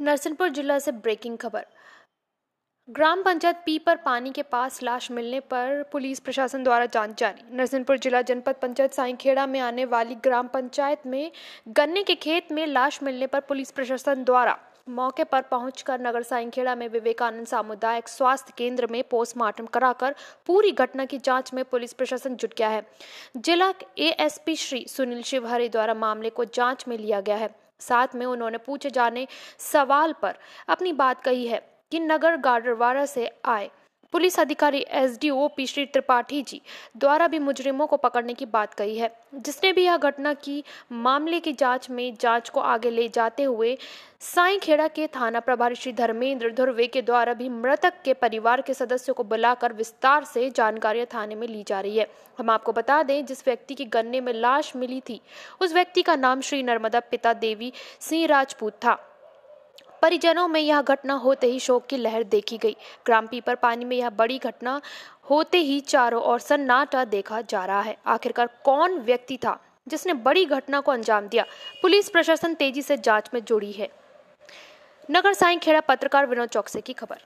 नरसिंहपुर जिला से ब्रेकिंग खबर। ग्राम पंचायत पी पर पानी के पास लाश मिलने पर पुलिस प्रशासन द्वारा जाँच जारी नरसिंहपुर जिला जनपद पंचायत साईखेड़ा में आने वाली ग्राम पंचायत में गन्ने के खेत में लाश मिलने पर पुलिस प्रशासन द्वारा मौके पर पहुंचकर नगर साईखेड़ा में विवेकानंद सामुदायिक स्वास्थ्य केंद्र में पोस्टमार्टम कराकर पूरी घटना की जाँच में पुलिस प्रशासन जुट गया है। जिला एएसपी श्री सुनील शिवहरे द्वारा मामले को जाँच में लिया गया है। साथ में उन्होंने पूछे जाने सवाल पर अपनी बात कही है कि नगर गाडरवाड़ा से आए पुलिस अधिकारी S D O P Shri Tripathi ji द्वारा भी मुजरिमों को पकड़ने की बात कही है, जिसने भी यह घटना की मामले की जाँच में जाँच को आगे ले जाते हुए साई खेड़ा के थाना प्रभारी श्री धर्मेंद्र धुर्वे के द्वारा भी मृतक के परिवार के सदस्यों को बुलाकर विस्तार से जानकारियाँ थाने में ली जा रही है। हम आपको बता दें, जिस व्यक्ति की गन्ने में लाश मिली थी, उस व्यक्ति का नाम श्री नर्मदा पिता देवी सिंह राजपूत था। परिजनों में यह घटना होते ही शोक की लहर देखी गई। ग्राम पीपर पानी में यह बड़ी घटना होते ही चारों ओर सन्नाटा देखा जा रहा है। आखिरकार कौन व्यक्ति था जिसने बड़ी घटना को अंजाम दिया? पुलिस प्रशासन तेज़ी से जाँच में जुड़ी है। नगर साई खेड़ा पत्रकार विनोद चौकसे की खबर।